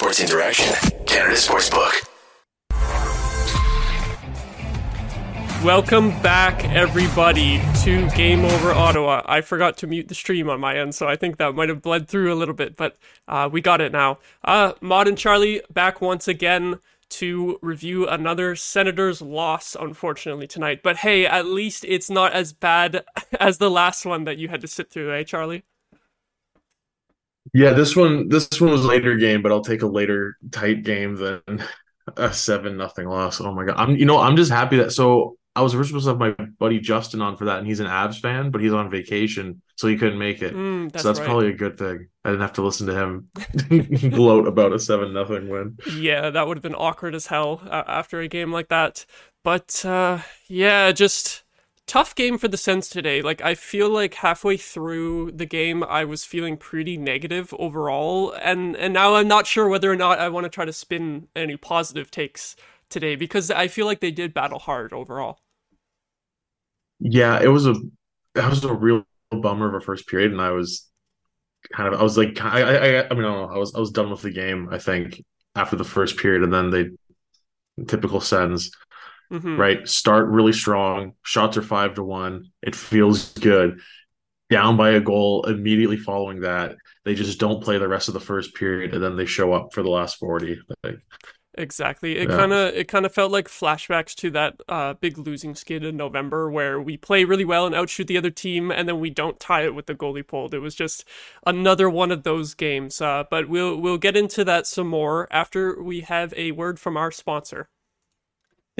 Sports Interaction, Canada Sportsbook. Welcome back, everybody, to Game Over Ottawa. I forgot to mute the stream on my end, so I think that might have bled through a little bit, but uh, we got it now. Uh, Maude and Charlie back once again to review another Senators loss, unfortunately, tonight. But hey, at least it's not as bad as the last one that you had to sit through, eh, Charlie? Yeah, this one this one was a later game, but I'll take a later tight game than a seven nothing loss. Oh my god. I'm you know, I'm just happy that so I was originally supposed to have my buddy Justin on for that, and he's an Avs fan, but he's on vacation, so he couldn't make it. Mm, that's so that's right. probably a good thing. I didn't have to listen to him gloat about a seven nothing win. Yeah, that would have been awkward as hell uh, after a game like that. But uh, yeah, just tough game for the Sens today. Like I feel like halfway through the game, I was feeling pretty negative overall, and and now I'm not sure whether or not I want to try to spin any positive takes today because I feel like they did battle hard overall. Yeah, it was a that was a real bummer of a first period, and I was kind of I was like I I I, mean I know I was I was done with the game I think after the first period, and then they typical Sens Mhm. right start really strong shots are five to one it feels good down by a goal immediately following that they just don't play the rest of the first period and then they show up for the last 40 like Exactly. It Yeah. kind of it kind of felt like flashbacks to that uh, big losing skid in November where we play really well and outshoot the other team and then we don't tie it with the goalie pulled. It was just another one of those games. Uh, but we'll we'll get into that some more after we have a word from our sponsor.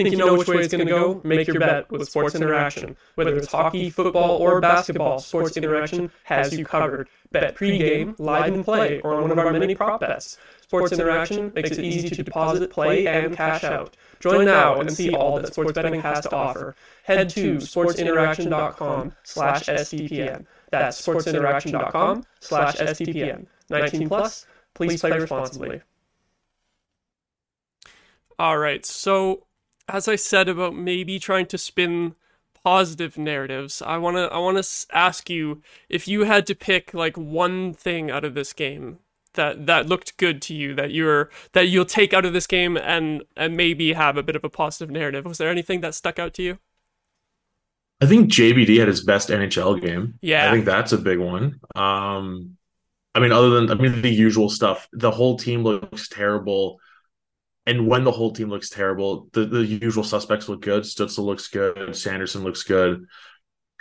Think you know which way it's going to go? Make your bet with Sports Interaction. Whether it's hockey, football, or basketball, Sports Interaction has you covered. Bet pregame, live and play, or on one of our many prop bets. Sports Interaction makes it easy to deposit, play, and cash out. Join now and see all that sports betting has to offer. Head to sportsinteraction.com slash SDPN. That's sportsinteraction.com slash SDPN. 19 plus, please play responsibly. All right, so as I said about maybe trying to spin positive narratives, I want to I want to ask you if you had to pick like one thing out of this game that that looked good to you that you're that you'll take out of this game and and maybe have a bit of a positive narrative. Was there anything that stuck out to you? i think jbd had his best nhl game Yeah. i think that's a big one um i mean other than i mean the usual stuff the whole team looks terrible and when the whole team looks terrible, the, the usual suspects look good. Stützle looks good. Sanderson looks good.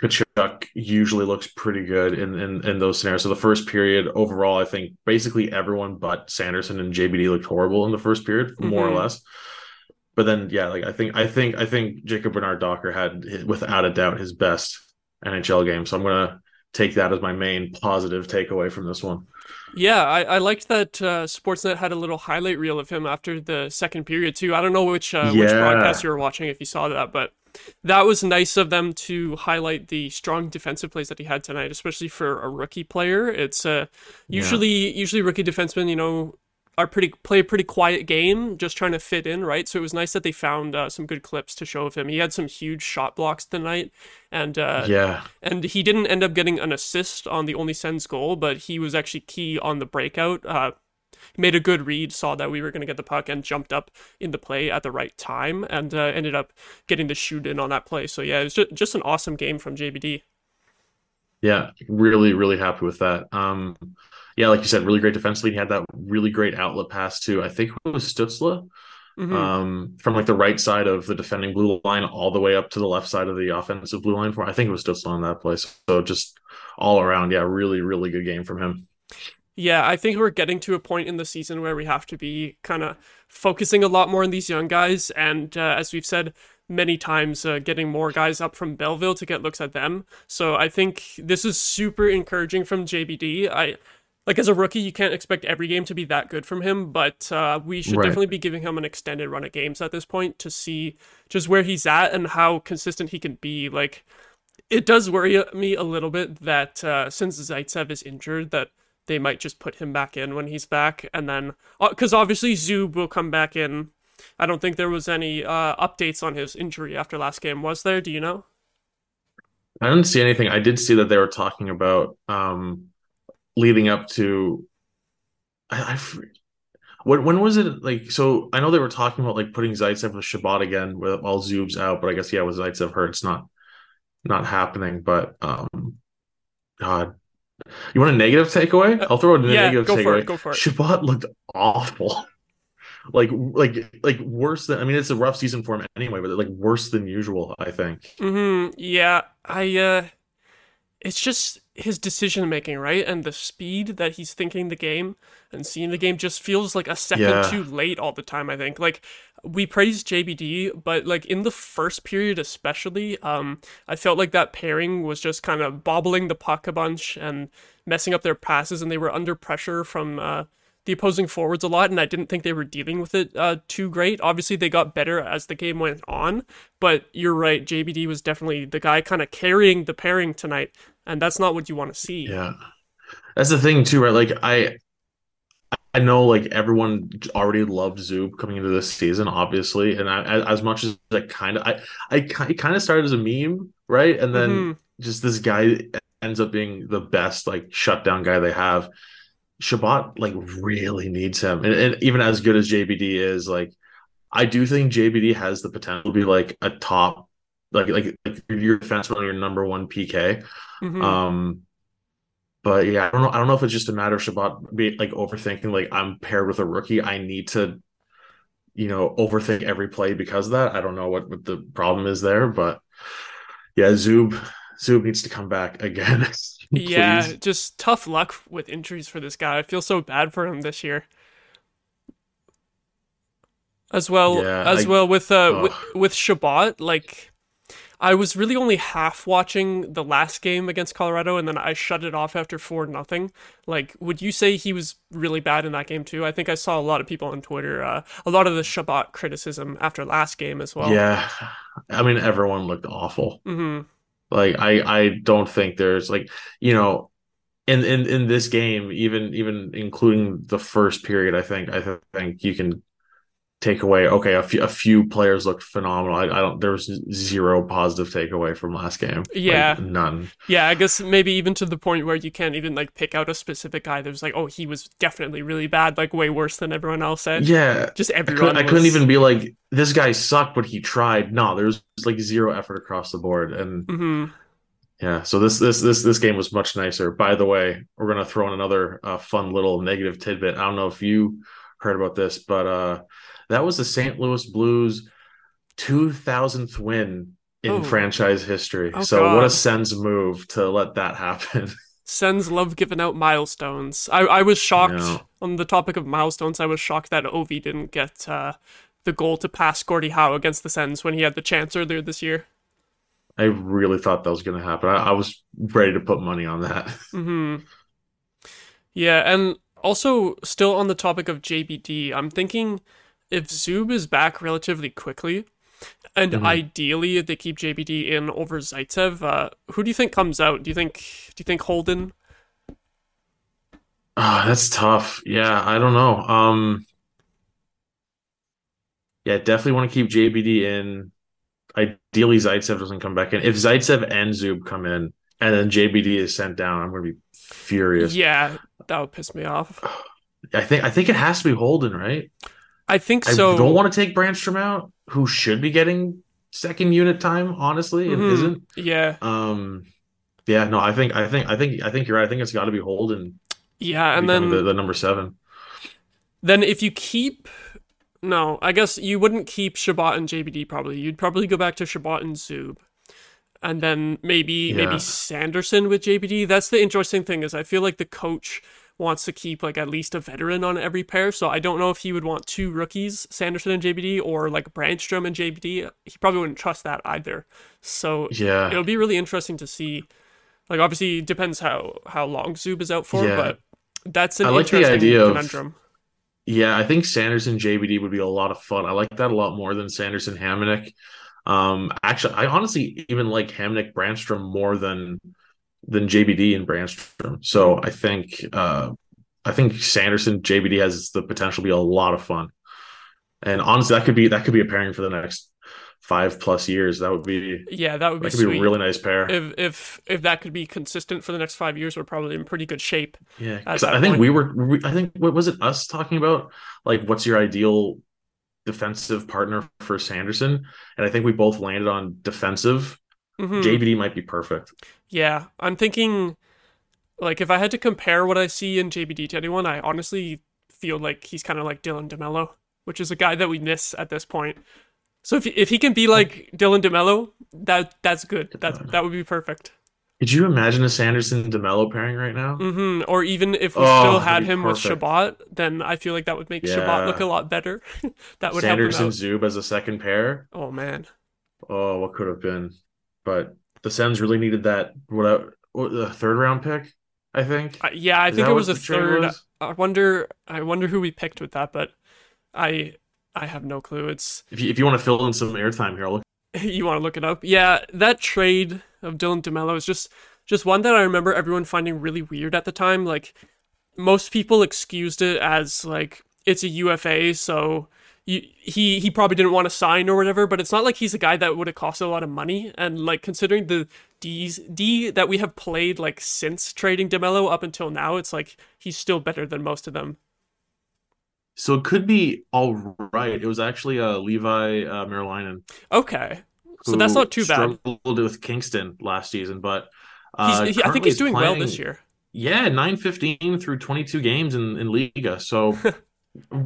Tkachuk usually looks pretty good in, in, in those scenarios. So the first period overall, I think basically everyone but Sanderson and JBD looked horrible in the first period, more Mhm. or less. But then, yeah, like I think I think I think Jacob Bernard Docker had without a doubt his best NHL game. So I'm gonna take that as my main positive takeaway from this one. Yeah, I, I liked that uh, Sportsnet had a little highlight reel of him after the second period too. I don't know which uh, which broadcast you were watching if you saw that, but that was nice of them to highlight the strong defensive plays that he had tonight, especially for a rookie player. It's uh, usually usually rookie defensemen, you know, are pretty play a pretty quiet game, just trying to fit in, right? So it was nice that they found uh, some good clips to show of him. He had some huge shot blocks tonight, and uh, yeah, and he didn't end up getting an assist on the only Sens goal, but he was actually key on the breakout. Uh, made a good read, saw that we were going to get the puck, and jumped up in the play at the right time, and uh, ended up getting the shoot in on that play. So yeah, it was just, just an awesome game from JBD. Yeah, really, really happy with that. Um, yeah, like you said, really great defensively. He had that really great outlet pass to I think it was Stützle, Mhm. um, from like the right side of the defending blue line all the way up to the left side of the offensive blue line. For I think it was Stützle on that place. So just all around, yeah, really, really good game from him. Yeah, I think we're getting to a point in the season where we have to be kind of focusing a lot more on these young guys, and uh, as we've said many times, uh, getting more guys up from Belleville to get looks at them. So I think this is super encouraging from JBD. I like as a rookie, you can't expect every game to be that good from him, but uh, we should Right. definitely be giving him an extended run of games at this point to see just where he's at and how consistent he can be. Like it does worry me a little bit that uh, since Zaitsev is injured, that they might just put him back in when he's back, and then because obviously Zub will come back in. I don't think there was any uh, updates on his injury after last game, was there? Do you know? I didn't see anything. I did see that they were talking about um, leading up to. I, When when was it like? So I know they were talking about like putting Zaitsev with Chabot again, with all Zub's out, but I guess yeah, with Zaitsev hurt, it's not not happening. But um, God, you want a negative takeaway? I'll throw a yeah, negative go takeaway. for it. Go for it. Chabot looked awful. like like like worse than I mean it's a rough season for him anyway, but like worse than usual, I think. Mm-hmm. Yeah, I uh it's just his decision making, right? And the speed that he's thinking the game and seeing the game just feels like a second Yeah. too late all the time, I think. Like we praised JBD, but like in the first period especially, um I felt like that pairing was just kind of bobbling the puck a bunch and messing up their passes and they were under pressure from uh the opposing forwards a lot, and I didn't think they were dealing with it uh, too great. Obviously, they got better as the game went on, but you're right. JBD was definitely the guy kind of carrying the pairing tonight, and that's not what you want to see. Yeah. That's the thing too, right? Like I I know like everyone already loved Zub coming into this season, obviously, and I, as much as I kind of I I kind of started as a meme, right? And then Mhm. just this guy ends up being the best like shutdown guy they have. Chabot like really needs him, and, and even as good as JBD is, like I do think JBD has the potential to be like a top, like like, like your defenseman, your number one PK. Mhm. Um, but yeah, I don't know. I don't know if it's just a matter of Chabot be like overthinking. Like I'm paired with a rookie, I need to, you know, overthink every play because of that. I don't know what, what the problem is there, but yeah, Zub Zub needs to come back again. yeah, Please. just tough luck with injuries for this guy. I feel so bad for him this year. As well, Yeah, as I- well with uh with, with Chabot, like I was really only half watching the last game against Colorado, and then I shut it off after four nothing. Like, would you say he was really bad in that game too? I think I saw a lot of people on Twitter, uh, a lot of the Chabot criticism after last game as well. Yeah, I mean everyone looked awful. hmm Like I I don't think there's like you know in in in this game even even including the first period I think I th- think you can take away okay a few a few players looked phenomenal. I, I don't there was zero positive takeaway from last game. Like, Yeah. none. Yeah, I guess maybe even to the point where you can't even like pick out a specific guy. There's like, oh, he was definitely really bad, like way worse than everyone else said. Yeah. Just I, everyone. could, I couldn't even be like this guy sucked but he tried. No, there was like zero effort across the board and Mhm. Yeah, so this this this this game was much nicer. By the way, we're gonna throw in another uh, fun little negative tidbit. I don't know if you heard about this, but uh, that was the St. Louis Blues' two thousandth win in Oh. franchise history. Oh, so what a God. Sens move to let that happen. Sens love giving out milestones. I I was shocked on the topic of milestones. I was shocked that Ovi didn't get uh, the goal to pass Gordie Howe against the Sens when he had the chance earlier this year. I really thought that was gonna happen. I, I was ready to put money on that. hmm Yeah, and also still on the topic of JBD, I'm thinking if Zub is back relatively quickly, and Mhm. ideally if they keep JBD in over Zaitsev, uh, who do you think comes out? Do you think do you think Holden? Oh, that's tough. Yeah, I don't know. Um, yeah, definitely want to keep JBD in. Ideally, Zaitsev doesn't come back in. If Zaitsev and Zub come in, and then JBD is sent down, I'm going to be furious. Yeah, that would piss me off. I think I think it has to be Holden, right? I think so. I so. don't want to take Brännström out, who should be getting second unit time, honestly, and Mhm. isn't. Yeah, Um, yeah, no, I think I think I think I think you're right. I think it's got to be Holden, yeah, and then the, the number seven. Then if you keep no, I guess you wouldn't keep Chabot and JBD probably. You'd probably go back to Chabot and Zub. And then maybe maybe Sanderson with JBD. That's the interesting thing is I feel like the coach wants to keep like at least a veteran on every pair. So I don't know if he would want two rookies, Sanderson and JBD, or like Brännström and JBD. He probably wouldn't trust that either. So Yeah, it'll be really interesting to see. Like obviously it depends how how long Zub is out for, Yeah. but that's an I like the interesting idea of- conundrum. Yeah, I think Sanderson JBD would be a lot of fun. I like that a lot more than Sanderson Hamonic. Um, actually, I honestly even like Hamonic Brännström more than than JBD and Brännström. So I think uh, I think Sanderson JBD has the potential to be a lot of fun. And honestly, that could be that could be a pairing for the next five plus years. That would be Yeah, that would be that could be a really nice pair. if if if that could be consistent for the next five years, we're probably in pretty good shape. Yeah, I think point. we were. we- I think what was it? Us talking about like what's your ideal defensive partner for Sanderson, and I think we both landed on defensive. Mhm. JBD might be perfect. Yeah, I'm thinking, like, if I had to compare what I see in JBD to anyone, I honestly feel like he's kind of like Dylan DeMelo, which is a guy that we miss at this point. So if if he can be like Dylan DeMelo, that that's good. That that would be perfect. Could you imagine a Sanderson Demelo pairing right now? hmm Or even if we Oh, still had him with perfect. Chabot, then I feel like that would make Chabot look a lot better. that would Sanderson help. Zub as a second pair. Oh man, Oh, what could have been? But the Sens really needed that. What, the third round pick? I think. Uh, yeah, I Is think it was a third. was? I wonder. I wonder who we picked with that, but I I have no clue. It's If you, if you want to fill in some airtime here, I'll look. you want to look it up. Yeah, that trade of Dylan DeMelo is just just one that I remember everyone finding really weird at the time. Like most people excused it as like it's a UFA, so you, he he probably didn't want to sign or whatever. But it's not like he's a guy that would have cost a lot of money. And like considering the D's D that we have played like since trading Demelo up until now, it's like he's still better than most of them. So it could be all right. It was actually uh, Leevi uh. Okay, so that's not too bad. Struggled with Kingston last season, but uh, he, I think he's doing well this year. Yeah, nine fifteen through twenty two games in, in Liiga. So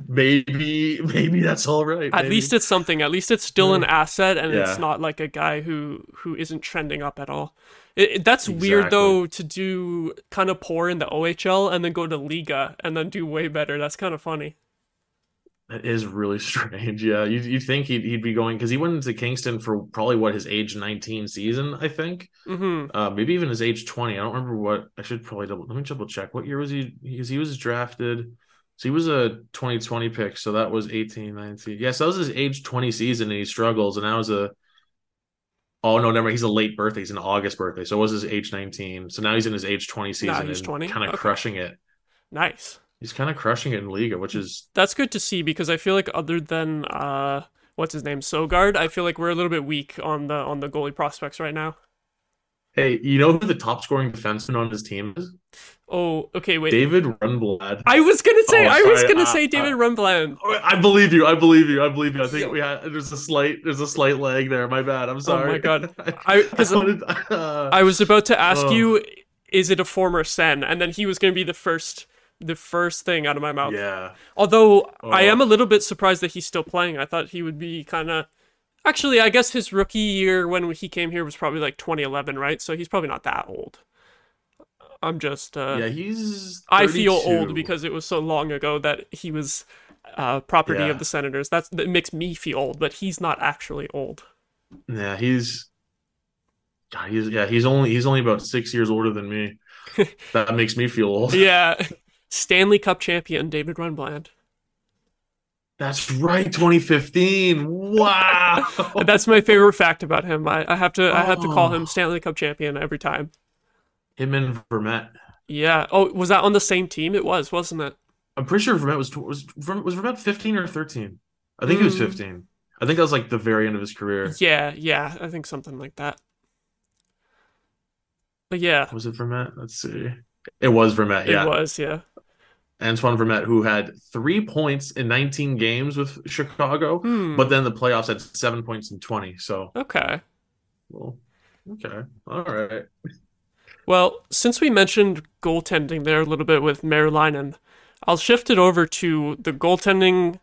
maybe maybe that's all right. At maybe. least it's something. At least it's still an asset, and Yeah. it's not like a guy who who isn't trending up at all. It, it- that's weird though to do kind of poor in the OHL and then go to Liiga and then do way better. That's kind of funny. That is really strange. Yeah, you you think he'd he'd be going because he went into Kingston for probably what his age nineteen season, I think. hmm Uh, maybe even his age twenty. I don't remember what. I should probably double. Let me double check. What year was he? Because he was drafted. So he was a 2020 pick. So that was 18, 19. Yes, that was his age 20 season, and he struggles. And that was a. Oh no, never. mind. He's a late birthday. He's an August birthday. So it was his age 19. So now he's in his age 20 season. he's and 20? Kind of Okay. crushing it. Nice. He's kind of crushing it in Liiga, which is That's good to see because I feel like other than uh what's his name Sogaard, I feel like we're a little bit weak on the on the goalie prospects right now. Hey, you know who the top scoring defenseman on his team is? Oh, okay, wait. David Rundblad. I was gonna say Oh, I was gonna uh, say uh, David Rundblad. Oh, I believe you. I believe you. I believe you. I think we had there's a slight there's a slight lag there. My bad. I'm sorry. Oh my God. I- 'cause wanted- uh, I was about to ask Oh. you, is it a former Sen? And then he was going to be the first, the first thing out of my mouth. yeah. Although I Oh. am a little bit surprised that he's still playing. I thought he would be kind of. Actually, I guess his rookie year when he came here was probably like 2011, right? So he's probably not that old. I'm just. Uh, Yeah, he's I feel old because it was so long ago that he was uh, property Yeah. of the Senators. That's that makes me feel old, but he's not actually old. Yeah, he's God, he's yeah, he's only he's only about 6 years older than me. that makes me feel old. Yeah, Stanley Cup champion David Rundblad. That's right, 2015. Wow. That's my favorite fact about him. I, I have to I have to call Oh. him Stanley Cup champion every time. Him and Vermette. Yeah. Oh, was that on the same team? It was, wasn't it? I'm pretty sure Vermette was was was Vermette 15 or 13. I think he was Mm. 15. I think that was like the very end of his career. Yeah, yeah. I think something like that. But yeah, Was it Vermette? Let's see. It was Vermette, yeah. it was. Yeah. Antoine Vermette, who had three points in 19 games with Chicago, Hmm. but then the playoffs had seven points in 20. So, okay. well, okay. All right. Well, since we mentioned goaltending there a little bit with Meriläinen, I'll shift it over to the goaltending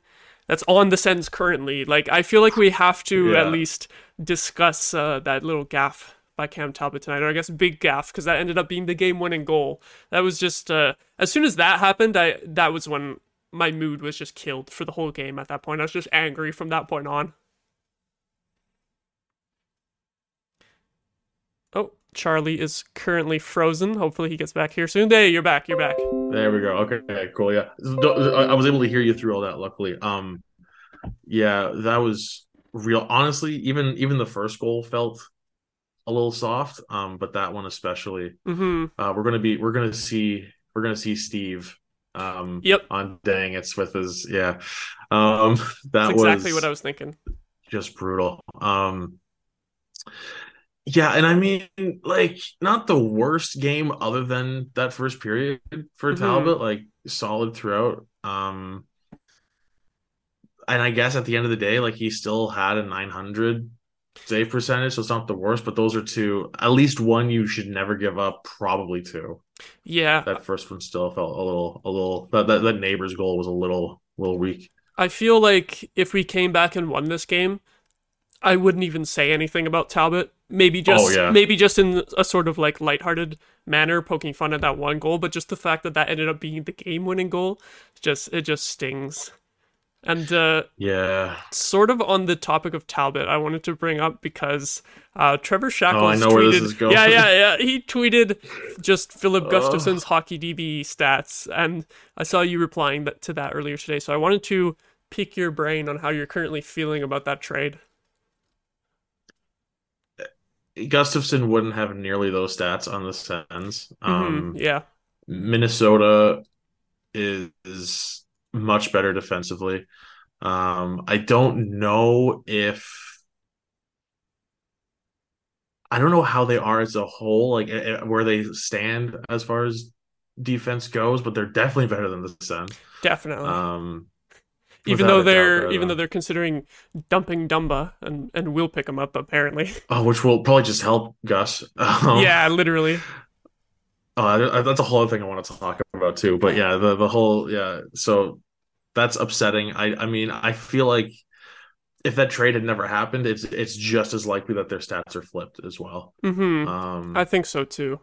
that's on the Sens currently. Like, I feel like we have to Yeah. at least discuss uh, that little gaff by Cam Talbot tonight, or I guess big gaff, because that ended up being the game-winning goal. That was just uh, as soon as that happened, I that was when my mood was just killed for the whole game. At that point, I was just angry from that point on. Oh, Charlie is currently frozen. Hopefully, he gets back here soon. There, you're back. You're back. There we go. Okay, cool. Yeah. I was able to hear you through all that, luckily. Um, yeah, that was real. Honestly, even even the first goal felt a little soft. Um, but that one especially. hmm Uh, we're gonna be we're gonna see we're gonna see Steve um Yep. on dang it's with his yeah um that That's exactly what I was thinking. just brutal. Um, yeah, and I mean, like, not the worst game other than that first period for Mm-hmm. Talbot, like solid throughout. Um, and I guess at the end of the day, like he still had a 900 save percentage, so it's not the worst. But those are two, at least one you should never give up. Probably two. Yeah, That first one still felt a little, a little. That that, that neighbor's goal was a little, little weak. I feel like if we came back and won this game, I wouldn't even say anything about Talbot. Maybe oh, just Oh, yeah. maybe just in a sort of like lighthearted manner, poking fun at that one goal, but just the fact that that ended up being the game-winning goal, just it just stings. And uh, Yeah. sort of on the topic of Talbot, I wanted to bring up because uh, Trevor Shackles Oh, I know tweeted, where this is going. Yeah, yeah, yeah. He tweeted just Filip Gustavsson's hockey DB stats, and I saw you replying that, to that earlier today. So I wanted to pick your brain on how you're currently feeling about that trade. Gustafson wouldn't have nearly those stats on the Sens. Um, Mhm, yeah, Minnesota is much better defensively. Um, I don't know if I don't know how they are as a whole, like eh, eh, where they stand as far as defense goes, but they're definitely better than the Sens. definitely. Um, even though they're but, even though they're considering dumping Dumba, and and we'll pick him up apparently. oh, which will probably just help Gus. Um, yeah, literally. Uh, that's a whole other thing I want to talk about too. But yeah, the the whole yeah. So that's upsetting. I I mean, I feel like if that trade had never happened, it's it's just as likely that their stats are flipped as well. hmm Um, I think so too.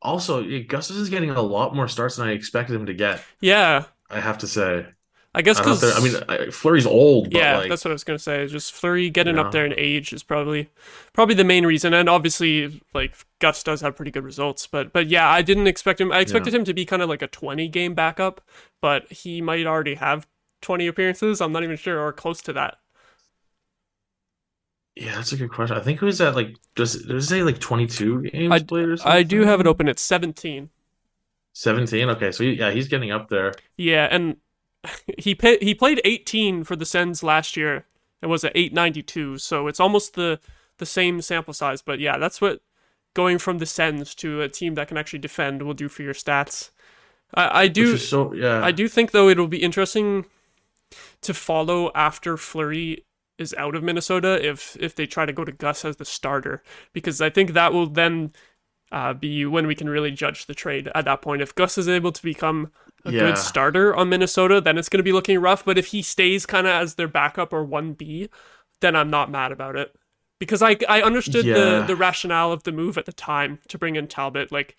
also, yeah, Gus is getting a lot more starts than I expected him to get. Yeah, I have to say. I guess because know I mean, I- Fleury's old, but yeah, like, that's what I was gonna say. Just Fleury getting Yeah. up there in age is probably probably the main reason, and obviously like Gus does have pretty good results, but but yeah, I didn't expect him. I expected him to be kind of like a twenty game backup, but he might already have twenty appearances. I'm not even sure, or close to that. yeah, that's a good question. I think it was at like does does it say like twenty two games I- played or something? I do have it open at seventeen. Seventeen. Okay, so he, yeah, he's getting up there. Yeah, and he he played 18 for the Sens last year and was at 892, so it's almost the the same sample size. But yeah, that's what going from the Sens to a team that can actually defend will do for your stats. I, I do so yeah. I do think though it'll be interesting to follow after Fleury is out of Minnesota if if they try to go to Gus as the starter because I think that will then uh, be when we can really judge the trade at that point. If Gus is able to become a Yeah. good starter on Minnesota, then it's going to be looking rough. But if he stays kind of as their backup or one B, then I'm not mad about it because I I understood Yeah. the the rationale of the move at the time to bring in Talbot. Like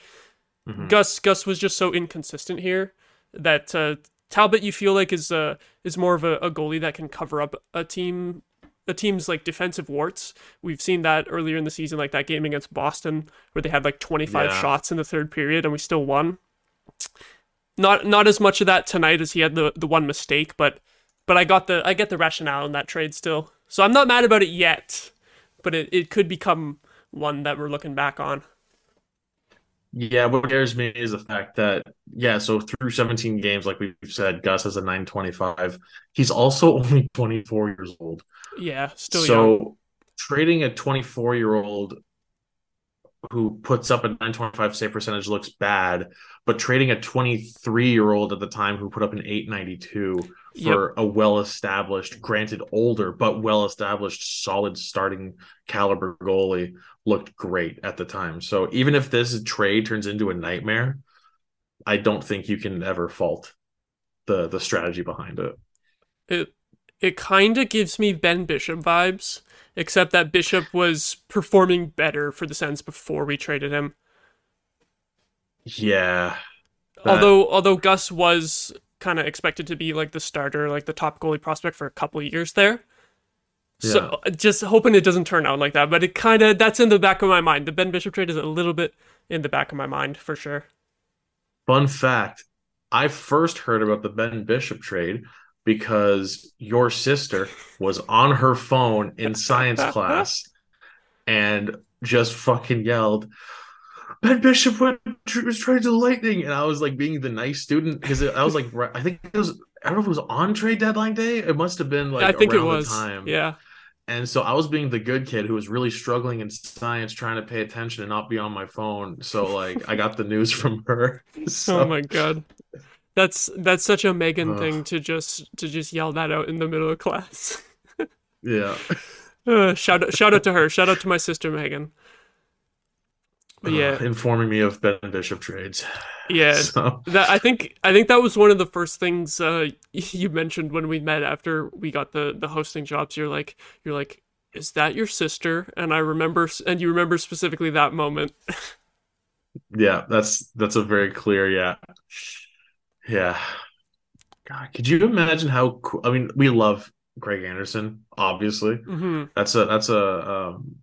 Mhm. Gus Gus was just so inconsistent here that uh, Talbot you feel like is uh, is more of a, a goalie that can cover up a team a team's like defensive warts. We've seen that earlier in the season, like that game against Boston where they had like 25 Yeah. shots in the third period and we still won. Not not as much of that tonight as he had the the one mistake, but but I got the I get the rationale in that trade still. So I'm not mad about it yet, but it, it could become one that we're looking back on. Yeah, what scares me is the fact that yeah, so through 17 games, like we've said, Gus has a 925. He's also only 24 years old. Yeah, still so young. trading a 24 year old who puts up a 925 save percentage looks bad, but trading a 23 year old at the time who put up an 892 for a well established, granted older, but well established, solid starting caliber goalie looked great at the time. So even if this trade turns into a nightmare, I don't think you can ever fault the the strategy behind it. It it kind of gives me Ben Bishop vibes, except that Bishop was performing better for the Sens before we traded him. Yeah. That- although although Gus was kind of expected to be like the starter, like the top goalie prospect for a couple of years there. So just hoping it doesn't turn out like that, but it kind of that's in the back of my mind. The Ben Bishop trade is a little bit in the back of my mind for sure. Fun fact I first heard about the Ben Bishop trade because your sister was on her phone in science class and just fucking yelled, Ben Bishop went, was traded to Lightning. And I was like being the nice student because I was like, I think it was I don't know if it was on trade deadline day. It must have been like I think it around the was. time. Yeah. And so I was being the good kid who was really struggling in science, trying to pay attention and not be on my phone. So like I got the news from her. Oh so Oh my god. That's that's such a Megan Ugh. thing to just to just yell that out in the middle of class. yeah. Uh, shout out shout out to her. Shout out to my sister Megan. But yeah, Ugh, informing me of Ben Bishop trades. yeah. So That I think I think that was one of the first things uh, you mentioned when we met after we got the the hosting jobs. You're like you're like, is that your sister? And I remember and you remember specifically that moment. yeah, that's that's a very clear yeah. Yeah. God, could you imagine how cool I mean, we love Craig Anderson, obviously. hmm That's a that's a um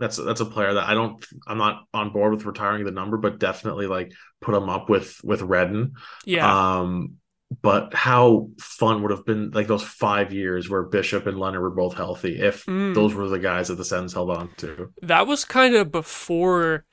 that's that's a player that I don't I'm not on board with retiring the number, but definitely like put him up with with Redden. Yeah. Um but how fun would have been like those five years where Bishop and Lehner were both healthy if Mm. those were the guys that the Sens held on to. that was kind of before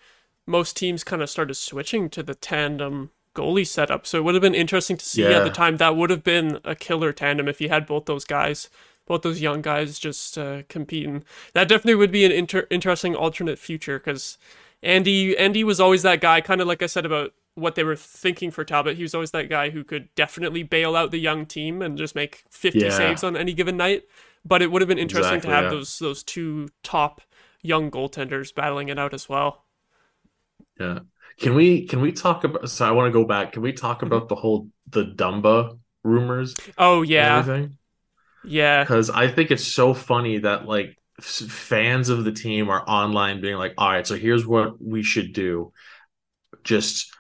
most teams kind of started switching to the tandem goalie setup. So it would have been interesting to see at the time. That would have been a killer tandem if you had both those guys, both those young guys just uh, competing. That definitely would be an inter- interesting alternate future because Andy Andy was always that guy, kind of like I said about what they were thinking for Talbot. He was always that guy who could definitely bail out the young team and just make 50 Yeah. saves on any given night. But it would have been interesting Exactly, to have yeah. those those two top young goaltenders battling it out as well. Yeah. Can we can we talk about so I want to go back. Can we talk about the whole the Dumba rumors Oh yeah, yeah, Because I think it's so funny that like fans of the team are online being like, all right, so here's what we should do. Just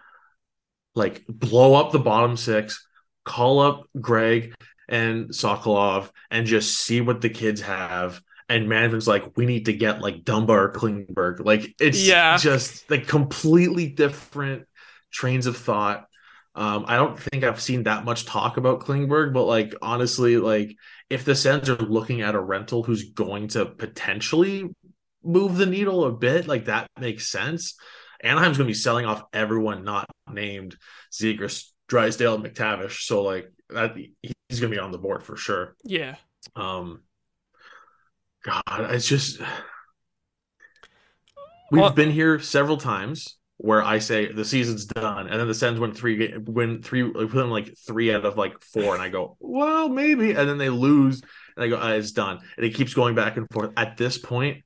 like blow up the bottom six, call up Greig and Sokolov and just see what the kids have. And management's like, we need to get like Dumba or Klingberg. Like it's Yeah. just like completely different trains of thought. Um, I don't think I've seen that much talk about Klingberg, but like honestly, like if the Sens are looking at a rental who's going to potentially move the needle a bit, like that makes sense. Anaheim's going to be selling off everyone not named Zegras, Drysdale, and McTavish. So like that, he's going to be on the board for sure. yeah. Um, God, it's just we've Well- been here several times where I say the season's done, and then the Sens win three, win three, them like three out of like four, and I go, well, maybe, and then they lose, and I go, ah, it's done, and it keeps going back and forth. At this point,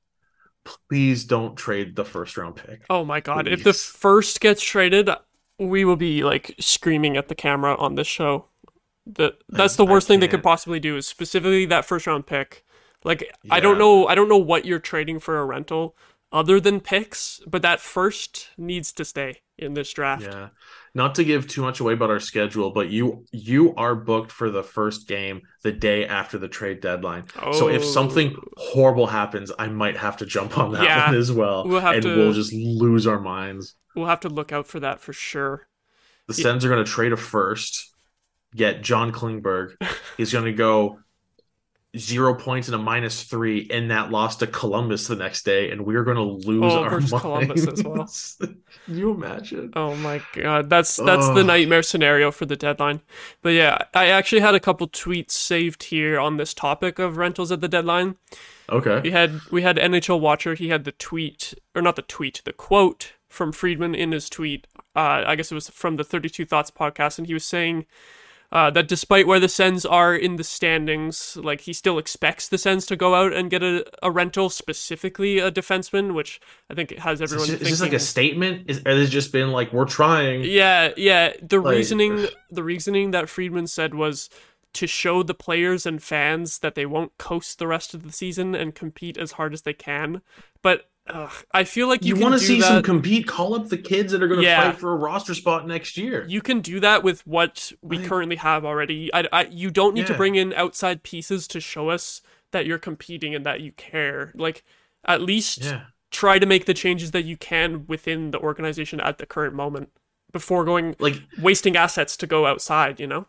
please don't trade the first round pick. Oh my god, if the first gets traded, we will be like screaming at the camera on this show. That that's the worst thing they could possibly do is specifically that first round pick. Like I don't know I don't know what you're trading for a rental other than picks, but that first needs to stay in this draft. Yeah. Not to give too much away about our schedule, but you you are booked for the first game the day after the trade deadline. Oh. So if oh. something Oh. horrible happens, I might have to jump on that Yeah. one as well. We'll have and to- we'll just lose our minds. We'll have to look out for that for sure. The Yeah. Sens are going to trade a first, get John Klingberg. He's going to go zero points and a minus three in that loss to Columbus the next day, and we're going to lose Oh, our minds. Columbus as well. Can you imagine? Oh my god, that's that's the nightmare scenario for the deadline. But yeah, I actually had a couple tweets saved here on this topic of rentals at the deadline. Okay. We had we had NHL Watcher. He had the tweet or not the tweet, the quote from Friedman in his tweet. Uh, I guess it was from the Thirty Two Thoughts podcast, and he was saying uh, that despite where the Sens are in the standings, like he still expects the Sens to go out and get a, a rental, specifically a defenseman, which I think has everyone. this, is this like a statement? Is, or has it just been like we're trying? Yeah, yeah. The Like- reasoning the reasoning that Friedman said was to show the players and fans that they won't coast the rest of the season and compete as hard as they can. But ugh, I feel like you, You, want to see that. some compete? Call up the kids that are going to Yeah. fight for a roster spot next year. you can do that with what we Like- currently have already. I, I, you don't need to bring in outside pieces to show us that you're competing and that you care. Like at least yeah, try to make the changes that you can within the organization at the current moment before going like wasting assets to go outside. You know.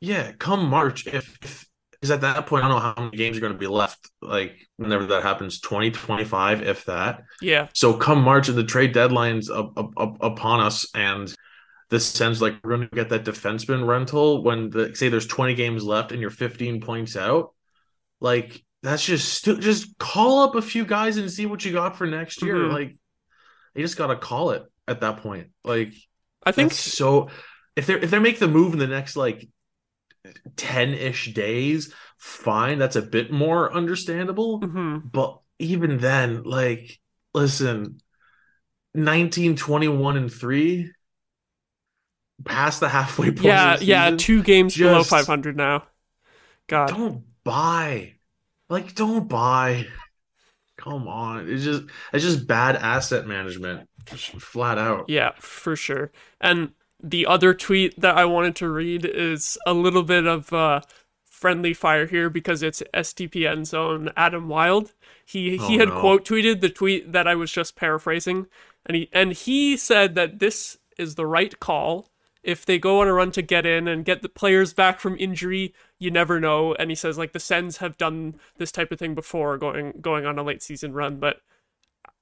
yeah. Come March, if because at that point I don't know how many games are going to be left. Like whenever that happens, 20, 25, if that. Yeah. So come March and the trade deadlines up, up, up upon us, and this sounds like we're going to get that defenseman rental when the say there's 20 games left and you're 15 points out. Like that's just stu- just call up a few guys and see what you got for next year. Mhm. Like you just got to call it at that point. Like I think so if they if they make the move in the next like 10-ish days, fine, that's a bit more understandable. Mhm. But even then, like, listen, 19, 21, and 3, past the halfway point. yeah, the yeah, two games below 500 now. God. Don't buy. Like, don't buy. Come on. It's just it's just bad asset management. Just flat out. Yeah, for sure. And the other tweet that I wanted to read is a little bit of uh, friendly fire here because it's SDPN zone Adam Wild. He he Oh, had no. quote tweeted the tweet that I was just paraphrasing, and he and he said that this is the right call. If they go on a run to get in and get the players back from injury, you never know. And he says like the Sens have done this type of thing before, going going on a late season run, but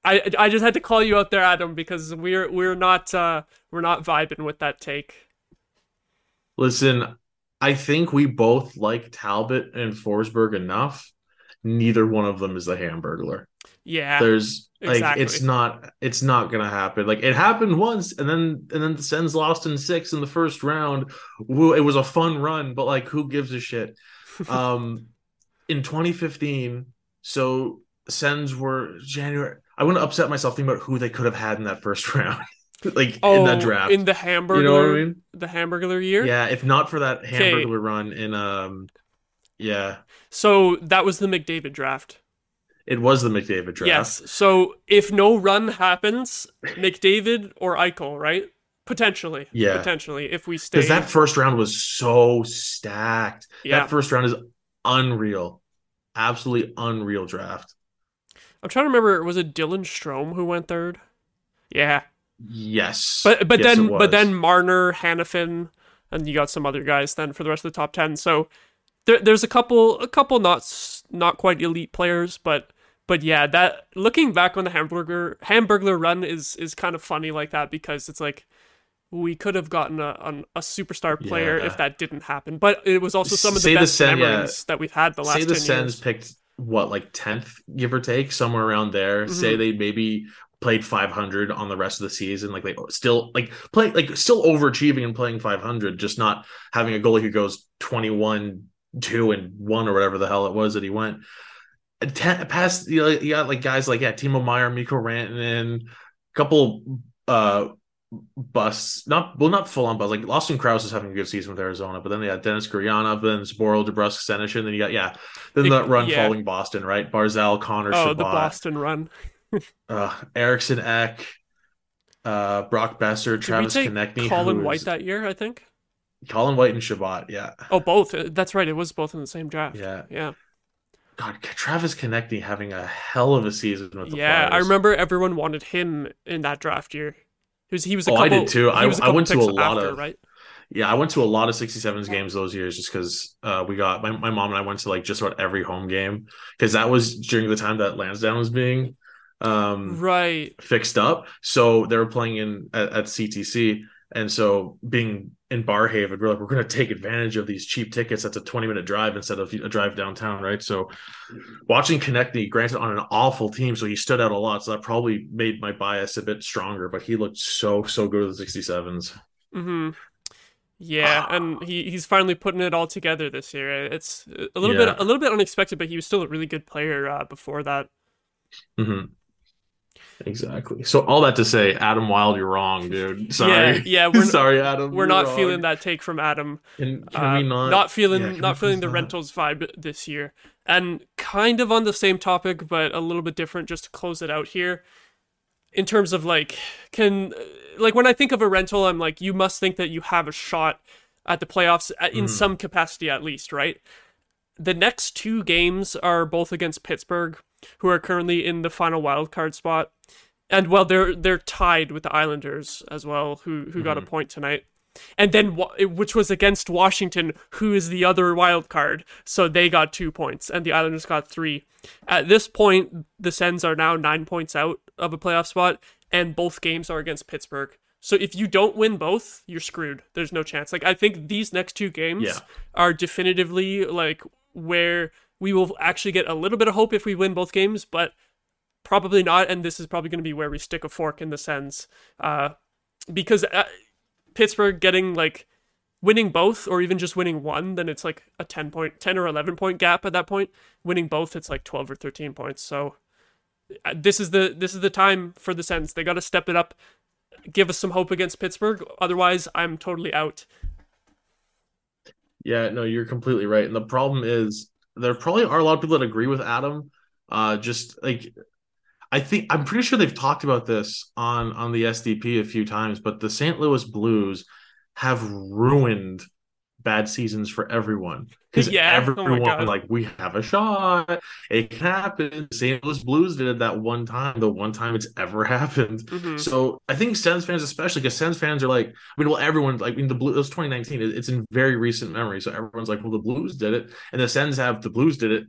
I I just had to call you out there, Adam, because we're we're not uh we're not vibing with that take. Listen, I think we both like Talbot and Forsberg enough. Neither one of them is the Hamburglar. Yeah, There's like exactly. it's not it's not gonna happen. Like it happened once, and then and then the Sens lost in six in the first round. Woo, It was a fun run, but like who gives a shit? Um, in 2015, so Sens were January. I wouldn't upset myself thinking about who they could have had in that first round, like oh, in that draft. in the hamburger you know what I mean? the Hamburglar year. Yeah, if not for that Okay. Hamburglar run in um, yeah, So that was the McDavid draft. it was the McDavid draft. Yes. So if no run happens, McDavid or Eichel, right? Potentially. Yeah. Potentially, if we stay. because that first round was so stacked. yeah. That first round is unreal, absolutely unreal draft. I'm trying to remember. Was it Dylan Strome who went third? Yeah. Yes, But but Yes, then but then Marner, Hanifin, and you got some other guys then for the rest of the top ten. So there, there's a couple a couple not not quite elite players, but but yeah, that looking back on the Hamburger Hamburglar run is is kind of funny like that because it's like we could have gotten a an, a superstar player Yeah. if that didn't happen. But it was also some of the Say the best Sen- yeah. memories that we've had the last say the 10 Sens picked what like tenth, give or take, somewhere around there. Mm-hmm. Say they maybe played 500 on the rest of the season, like they still like play like still overachieving and playing 500, just not having a goalie who goes 21, two and one or whatever the hell it was that he went. Ten, past you, know, you got like guys like yeah, Timo Meier, Mikko Rantanen, a couple uh busts, not well, not full on busts. Like Lawson Crouse is having a good season with Arizona, but then they got Dennis Gurianov, then Zboril, DeBrusk, Senyshyn, then you got yeah, then It- that run yeah. following Boston, right? Barzal, Connor, Oh, Chabot, the Boston run. uh, Eriksson Ek, uh, Brock Boeser, Did Travis Konecny, Colin White that year? I think. Colin White and Shabbat, yeah, Oh, both. Uh, That's right. It was both in the same draft. yeah. Yeah. God, Travis Konecny having a hell of a season with the Yeah, I remember everyone wanted him in that draft year. He was he was a Oh, I did too. I- I went to a lot after, of- right. Yeah, I went to a lot of 67s games those years just because uh, we got my, my mom and I went to like just about every home game because that was during the time that Lansdowne was being um, Right. fixed up. So they were playing in at, at CTC. And so being in Barrhaven, we're like, we're going to take advantage of these cheap tickets. That's a 20 minute drive instead of a drive downtown, right? So watching Konecny, granted on an awful team, so he stood out a lot. So that probably made my bias a bit stronger, but he looked so, so good with the 67s. Mm-hmm. Yeah, and he, he's finally putting it all together this year. It's a little bit a little bit unexpected, but he was still a really good player uh, before that. hmm Exactly. So all that to say, Adam Wild, you're wrong, dude. Sorry. Yeah, yeah, we're sorry, Adam. we're not wrong. feeling that take from Adam. Can, can Uh, we not? feeling yeah, not feeling the not? rentals vibe this year and kind of on the same topic but a little bit different just to close it out here in terms of like can like when i think of a rental i'm like you must think that you have a shot at the playoffs uh, in Mm. some capacity at least right the next two games are both against pittsburgh who are currently in the final wild card spot and well they're they're tied with the islanders as well who who got a Mm-hmm. point tonight and then which was against Washington, who is the other wild card. So they got two points, and the Islanders got three. At this point, the Sens are now nine points out of a playoff spot, and both games are against Pittsburgh. So if you don't win both, you're screwed. There's no chance. Like I think these next two games Yeah. are definitively like where we will actually get a little bit of hope if we win both games, but probably not. And this is probably going to be where we stick a fork in the Sens, uh, because uh, Pittsburgh getting like winning both or even just winning one, then it's like a 10 point, 10 or 11 point gap at that point. Winning both, it's like 12 or 13 points. So uh, this is the this is the time for the Sens. They got to step it up, give us some hope against Pittsburgh. Otherwise, I'm totally out. Yeah, no, you're completely right. And the problem is there probably are a lot of people that agree with Adam. Uh just like I think I'm pretty sure they've talked about this on on the SDP a few times, but the St. Louis Blues have ruined bad seasons for everyone. Because Yeah, oh everyone God. like we have a shot. It can happen. St louis blues did it that one time the one time it's ever happened. Mhm. so i think sens fans especially because sens fans are like i mean well everyone like i mean the blue it was 2019 it's in very recent memory. So everyone's like well the blues did it. And the sens have the blues did it.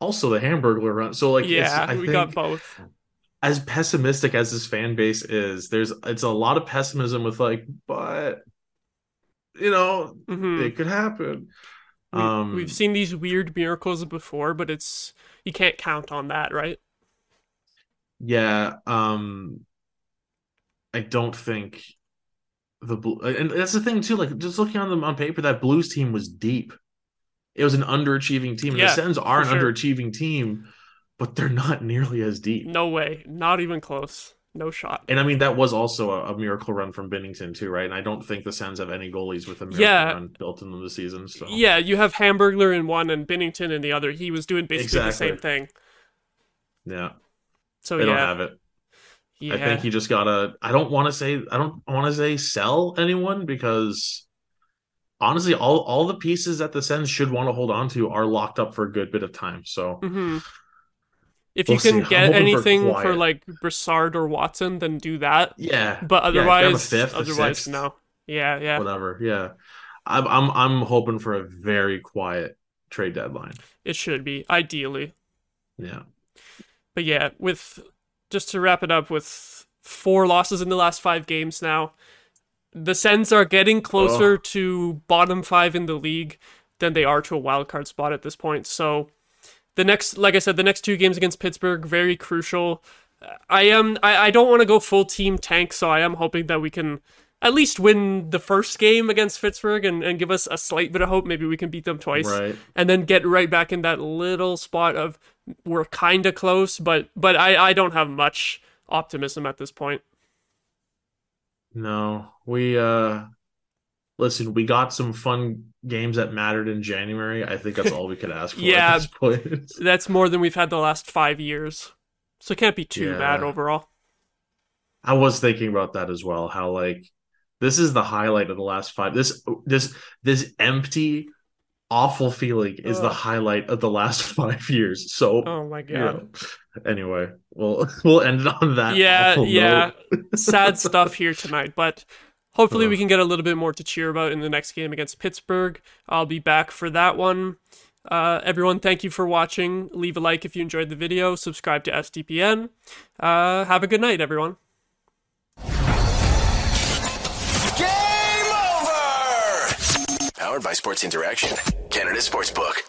Also the hamburglar run. So like it's, yeah, we think, got both. as pessimistic as this fan base is, there's it's a lot of pessimism with like, but you know, Mhm. it could happen. We, um, we've seen these weird miracles before, but it's you can't count on that, right? yeah. Um, I don't think the blue, and that's the thing too. Like just looking on them on paper, that Blues team was deep. It was an underachieving team. Yeah, the Sens are an sure. underachieving team, but they're not nearly as deep. No way, not even close. No shot. And I mean, that was also a, a miracle run from Binnington too, right? And I don't think the Sens have any goalies with a miracle Yeah. run built into the season. So Yeah, you have Hamburglar in one and Binnington in the other. He was doing basically the same thing. yeah, So they yeah, don't have it. yeah. I think you just gotta. I don't want to say. I don't want to say sell anyone because honestly, all all the pieces that the Sens should want to hold on to are locked up for a good bit of time. So hmm If We'll you can see. Get hoping for anything for, like Brassard or Watson, then do that. yeah, But Yeah, if you have a otherwise, fifth, otherwise, no. Yeah, yeah. whatever. Yeah, I'm I'm I'm hoping for a very quiet trade deadline. It should be ideally. Yeah, But yeah, with just to wrap it up with four losses in the last five games now, the Sens are getting closer to bottom five in the league than they are to a wild card spot at this point. So the next, like I said, the next two games against Pittsburgh very crucial. I am I, I don't want to go full team tank, so I am hoping that we can at least win the first game against Pittsburgh and, and give us a slight bit of hope. Maybe we can beat them twice right. and then get right back in that little spot of we're kind of close, but but I I don't have much optimism at this point. No, we uh listen, we got some fun games that mattered in January. I think that's all we could ask for Yeah. at this point. That's more than we've had the last five years, so it can't be too Yeah. bad overall. I was thinking about that as well, how like this is the highlight of the last five. This this this empty, awful feeling is the highlight of the last five years. So Oh my god. you know, anyway, we'll we'll end it on that. Yeah, awful yeah. Sad stuff here tonight, but hopefully we can get a little bit more to cheer about in the next game against Pittsburgh. I'll be back for that one. Uh, everyone, thank you for watching. Leave a like if you enjoyed the video. Subscribe to SDPN. Uh, have a good night, everyone. Game over! Powered by Sports Interaction, Canada Sportsbook.